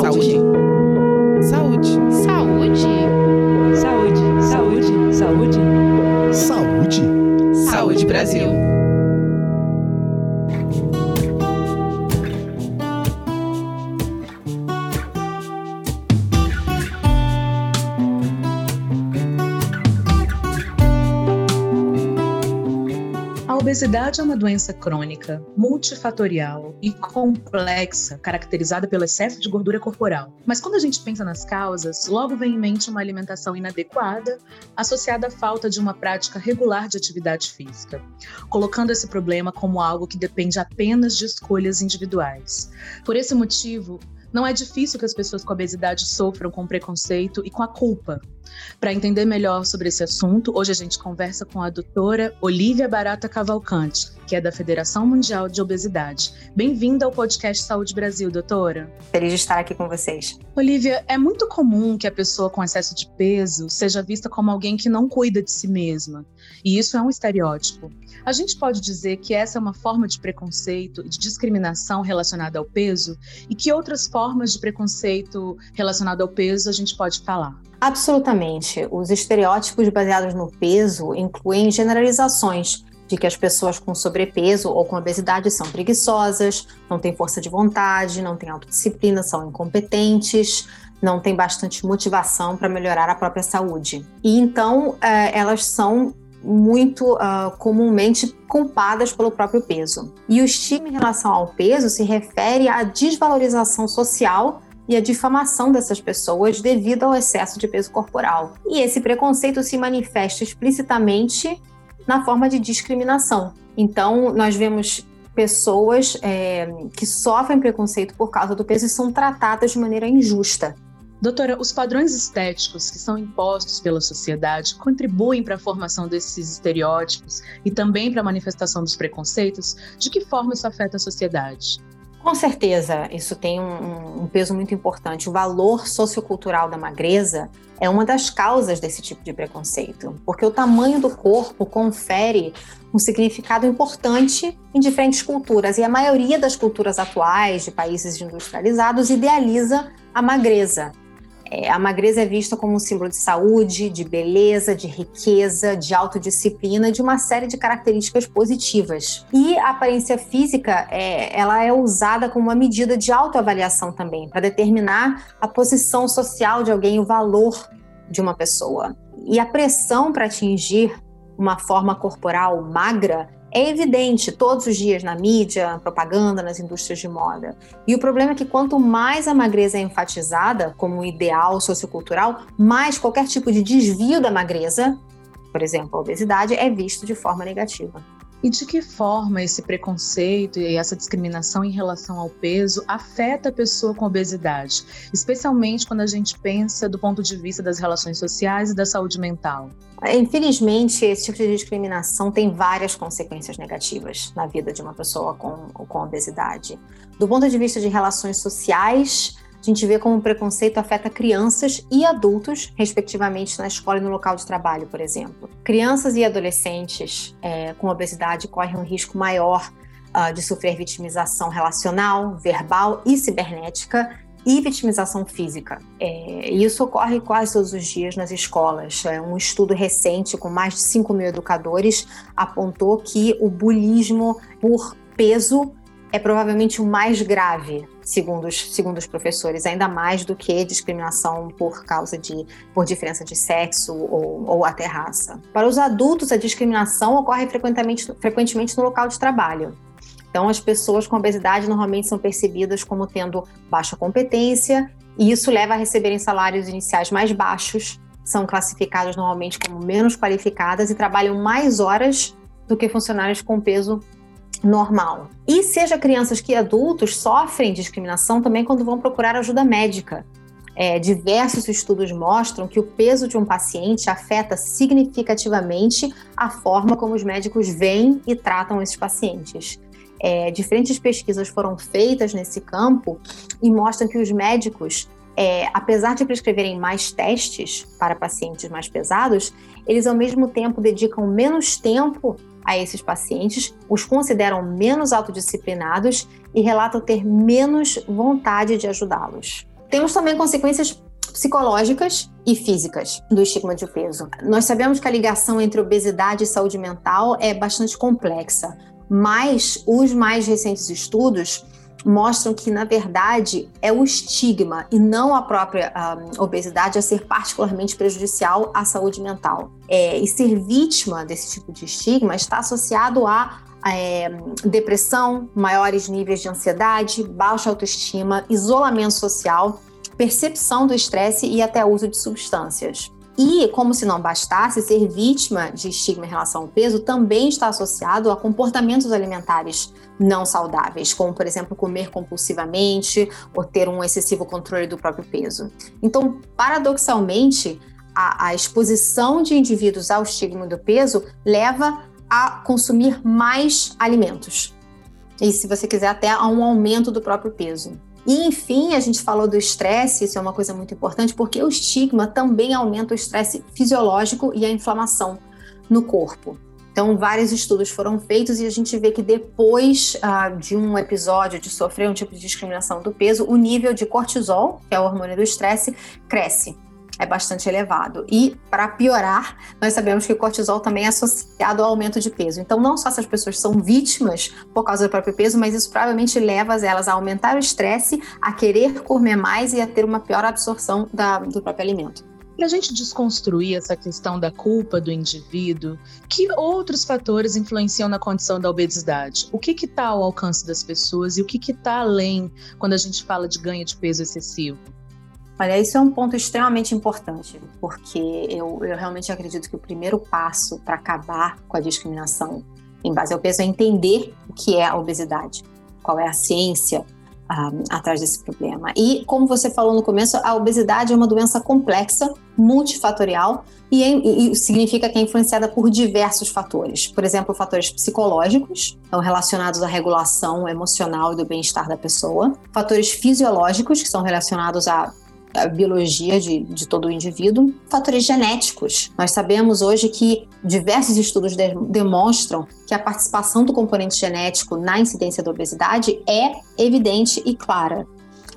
Saúde. Saúde. Saúde. Saúde. Saúde. Saúde. Saúde. Saúde Brasil. Obesidade é uma doença crônica, multifatorial e complexa, caracterizada pelo excesso de gordura corporal. Mas quando a gente pensa nas causas, logo vem em mente uma alimentação inadequada, associada à falta de uma prática regular de atividade física, colocando esse problema como algo que depende apenas de escolhas individuais. Por esse motivo, não é difícil que as pessoas com obesidade sofram com preconceito e com a culpa. Para entender melhor sobre esse assunto, hoje a gente conversa com a doutora Olivia Barata Cavalcante, que é da Federação Mundial de Obesidade. Bem-vinda ao podcast Saúde Brasil, doutora. Feliz de estar aqui com vocês. Olivia, é muito comum que a pessoa com excesso de peso seja vista como alguém que não cuida de si mesma. E isso é um estereótipo. A gente pode dizer que essa é uma forma de preconceito e de discriminação relacionada ao peso e que outras formas de preconceito relacionado ao peso a gente pode falar? Absolutamente. Os estereótipos baseados no peso incluem generalizações de que as pessoas com sobrepeso ou com obesidade são preguiçosas, não têm força de vontade, não têm autodisciplina, são incompetentes, não têm bastante motivação para melhorar a própria saúde. E então eh, elas são muito uh, comumente culpadas pelo próprio peso. E o estigma em relação ao peso se refere à desvalorização social e à difamação dessas pessoas devido ao excesso de peso corporal. E esse preconceito se manifesta explicitamente na forma de discriminação. Então, nós vemos pessoas é, que sofrem preconceito por causa do peso e são tratadas de maneira injusta. Doutora, os padrões estéticos que são impostos pela sociedade contribuem para a formação desses estereótipos e também para a manifestação dos preconceitos? De que forma isso afeta a sociedade? Com certeza, isso tem um, um, peso muito importante. O valor sociocultural da magreza é uma das causas desse tipo de preconceito, porque o tamanho do corpo confere um significado importante em diferentes culturas, e a maioria das culturas atuais de países industrializados idealiza a magreza. É, a magreza é vista como um símbolo de saúde, de beleza, de riqueza, de autodisciplina, de uma série de características positivas. E a aparência física, é, ela é usada como uma medida de autoavaliação também, para determinar a posição social de alguém, o valor de uma pessoa. E a pressão para atingir uma forma corporal magra é evidente todos os dias na mídia, propaganda, nas indústrias de moda. E o problema é que quanto mais a magreza é enfatizada como ideal sociocultural, mais qualquer tipo de desvio da magreza, por exemplo, a obesidade, é visto de forma negativa. E de que forma esse preconceito e essa discriminação em relação ao peso afeta a pessoa com obesidade, especialmente quando a gente pensa do ponto de vista das relações sociais e da saúde mental? Infelizmente, esse tipo de discriminação tem várias consequências negativas na vida de uma pessoa com, com obesidade. Do ponto de vista de relações sociais, a gente vê como o preconceito afeta crianças e adultos, respectivamente, na escola e no local de trabalho, por exemplo. Crianças e adolescentes é, com obesidade correm um risco maior uh, de sofrer vitimização relacional, verbal e cibernética e vitimização física. É, isso ocorre quase todos os dias nas escolas. É, um estudo recente com mais de 5 mil educadores apontou que o bulismo por peso é provavelmente o mais grave, segundo os, segundo os professores, ainda mais do que discriminação por causa de por diferença de sexo ou, ou até raça. Para os adultos, a discriminação ocorre frequentemente, frequentemente no local de trabalho. Então, as pessoas com obesidade normalmente são percebidas como tendo baixa competência, e isso leva a receberem salários iniciais mais baixos, são classificadas normalmente como menos qualificadas e trabalham mais horas do que funcionários com peso normal. E seja crianças que adultos sofrem discriminação também quando vão procurar ajuda médica. É, diversos estudos mostram que o peso de um paciente afeta significativamente a forma como os médicos veem e tratam esses pacientes. É, diferentes pesquisas foram feitas nesse campo e mostram que os médicos, é, apesar de prescreverem mais testes para pacientes mais pesados, eles ao mesmo tempo dedicam menos tempo a esses pacientes, os consideram menos autodisciplinados e relatam ter menos vontade de ajudá-los. Temos também consequências psicológicas e físicas do estigma de peso. Nós sabemos que a ligação entre obesidade e saúde mental é bastante complexa, mas os mais recentes estudos mostram que, na verdade, é o estigma e não a própria um, obesidade a ser particularmente prejudicial à saúde mental. É, e ser vítima desse tipo de estigma está associado a é, depressão, maiores níveis de ansiedade, baixa autoestima, isolamento social, percepção do estresse e até uso de substâncias. E, como se não bastasse, ser vítima de estigma em relação ao peso também está associado a comportamentos alimentares não saudáveis, como, por exemplo, comer compulsivamente ou ter um excessivo controle do próprio peso. Então, paradoxalmente, a, a exposição de indivíduos ao estigma do peso leva a consumir mais alimentos. E, se você quiser, até a um aumento do próprio peso. E, enfim, a gente falou do estresse, isso é uma coisa muito importante, porque o estigma também aumenta o estresse fisiológico e a inflamação no corpo. Então, vários estudos foram feitos e a gente vê que depois ah, de um episódio de sofrer um tipo de discriminação do peso, o nível de cortisol, que é o hormônio do estresse, cresce é bastante elevado. E, para piorar, nós sabemos que o cortisol também é associado ao aumento de peso. Então, não só essas pessoas são vítimas por causa do próprio peso, mas isso provavelmente leva elas a aumentar o estresse, a querer comer mais e a ter uma pior absorção da, do próprio alimento. Para a gente desconstruir essa questão da culpa do indivíduo, que outros fatores influenciam na condição da obesidade? O que está ao alcance das pessoas e o que está além quando a gente fala de ganho de peso excessivo? Olha, isso é um ponto extremamente importante, porque eu, eu realmente acredito que o primeiro passo para acabar com a discriminação em base ao peso é entender o que é a obesidade, qual é a ciência um, ah, atrás desse problema. E, como você falou no começo, a obesidade é uma doença complexa, multifatorial, e, é, e, significa que é influenciada por diversos fatores. Por exemplo, fatores psicológicos, estão relacionados à regulação emocional e do bem-estar da pessoa, fatores fisiológicos, que são relacionados a a biologia de, de todo o indivíduo. Fatores genéticos. Nós sabemos hoje que diversos estudos de, demonstram que a participação do componente genético na incidência da obesidade é evidente e clara.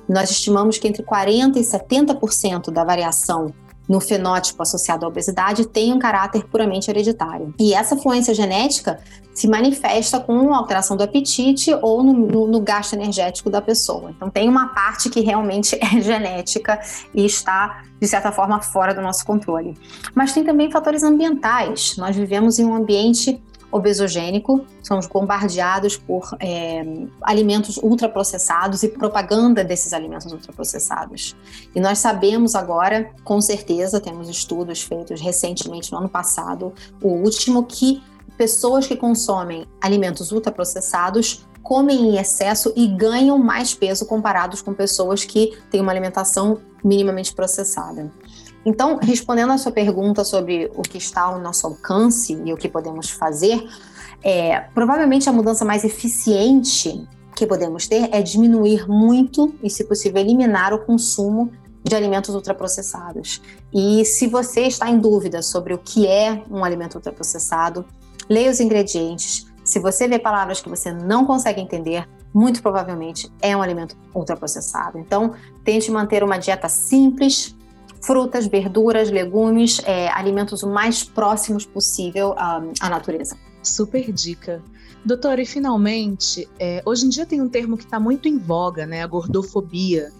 Nós estimamos que entre 40% e 70% da variação no fenótipo associado à obesidade tem um caráter puramente hereditário. E essa fluência genética se manifesta com alteração do apetite ou no, no, no, gasto energético da pessoa. Então, tem uma parte que realmente é genética e está, de certa forma, fora do nosso controle. Mas tem também fatores ambientais. Nós vivemos em um ambiente obesogênico, somos bombardeados por é, alimentos ultraprocessados e propaganda desses alimentos ultraprocessados. E nós sabemos agora, com certeza, temos estudos feitos recentemente no ano passado, o último, que pessoas que consomem alimentos ultraprocessados comem em excesso e ganham mais peso comparados com pessoas que têm uma alimentação minimamente processada. Então, respondendo à sua pergunta sobre o que está ao nosso alcance e o que podemos fazer, é, provavelmente a mudança mais eficiente que podemos ter é diminuir muito e, se possível, eliminar o consumo de alimentos ultraprocessados. E se você está em dúvida sobre o que é um alimento ultraprocessado, leia os ingredientes. Se você vê palavras que você não consegue entender, muito provavelmente é um alimento ultraprocessado. Então, tente manter uma dieta simples, frutas, verduras, legumes, é, alimentos o mais próximos possível à, à natureza. Super dica. Doutora, e finalmente, é, hoje em dia tem um termo que está muito em voga, né? A gordofobia,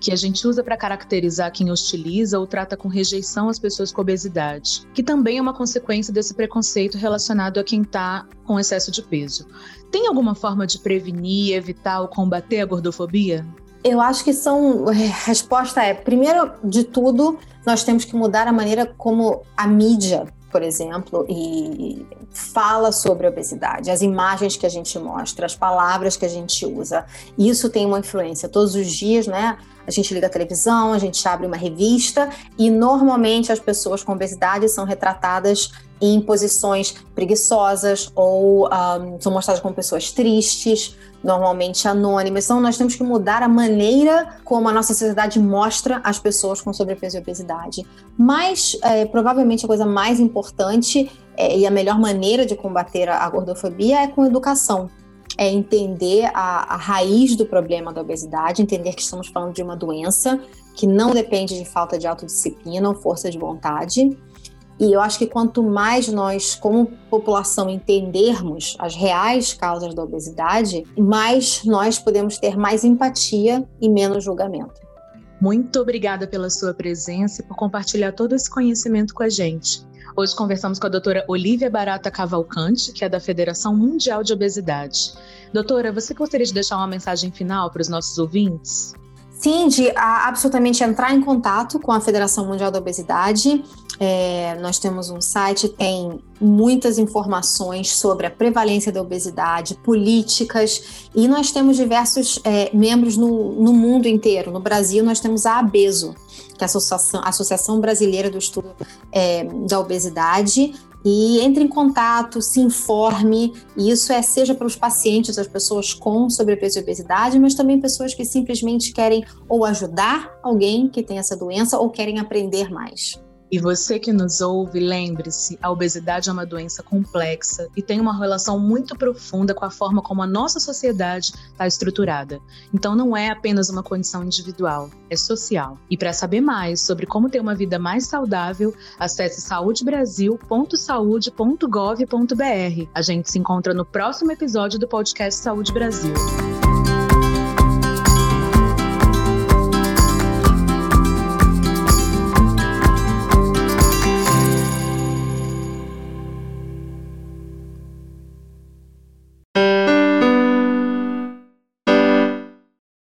que a gente usa para caracterizar quem hostiliza ou trata com rejeição as pessoas com obesidade, que também é uma consequência desse preconceito relacionado a quem está com excesso de peso. Tem alguma forma de prevenir, evitar ou combater a gordofobia? Eu acho que são. A resposta é: primeiro de tudo, nós temos que mudar a maneira como a mídia, por exemplo, e fala sobre a obesidade, as imagens que a gente mostra, as palavras que a gente usa. Isso tem uma influência. Todos os dias, né? A gente liga a televisão, a gente abre uma revista e normalmente as pessoas com obesidade são retratadas em posições preguiçosas ou um, são mostradas como pessoas tristes, normalmente anônimas. Então, nós temos que mudar a maneira como a nossa sociedade mostra as pessoas com sobrepeso e obesidade. Mas, é, provavelmente, a coisa mais importante é, e a melhor maneira de combater a, a gordofobia é com educação. É entender a, a raiz do problema da obesidade, entender que estamos falando de uma doença que não depende de falta de autodisciplina ou força de vontade. E eu acho que quanto mais nós, como população, entendermos as reais causas da obesidade, mais nós podemos ter mais empatia e menos julgamento. Muito obrigada pela sua presença e por compartilhar todo esse conhecimento com a gente. Hoje conversamos com a doutora Olivia Barata Cavalcante, que é da Federação Mundial de Obesidade. Doutora, você gostaria de deixar uma mensagem final para os nossos ouvintes? Sim, de absolutamente entrar em contato com a Federação Mundial da Obesidade. É, nós temos um site, tem muitas informações sobre a prevalência da obesidade, políticas, e nós temos diversos é, membros no, no mundo inteiro. No Brasil, nós temos a ABESO, que é a Associação, Associação Brasileira do Estudo é, da Obesidade, e entre em contato, se informe. E isso é seja para os pacientes, as pessoas com sobrepeso e obesidade, mas também pessoas que simplesmente querem ou ajudar alguém que tem essa doença ou querem aprender mais. E você que nos ouve, lembre-se: a obesidade é uma doença complexa e tem uma relação muito profunda com a forma como a nossa sociedade está estruturada. Então, não é apenas uma condição individual, é social. E para saber mais sobre como ter uma vida mais saudável, acesse saudebrasil.saude.gov.br. A gente se encontra no próximo episódio do podcast Saúde Brasil.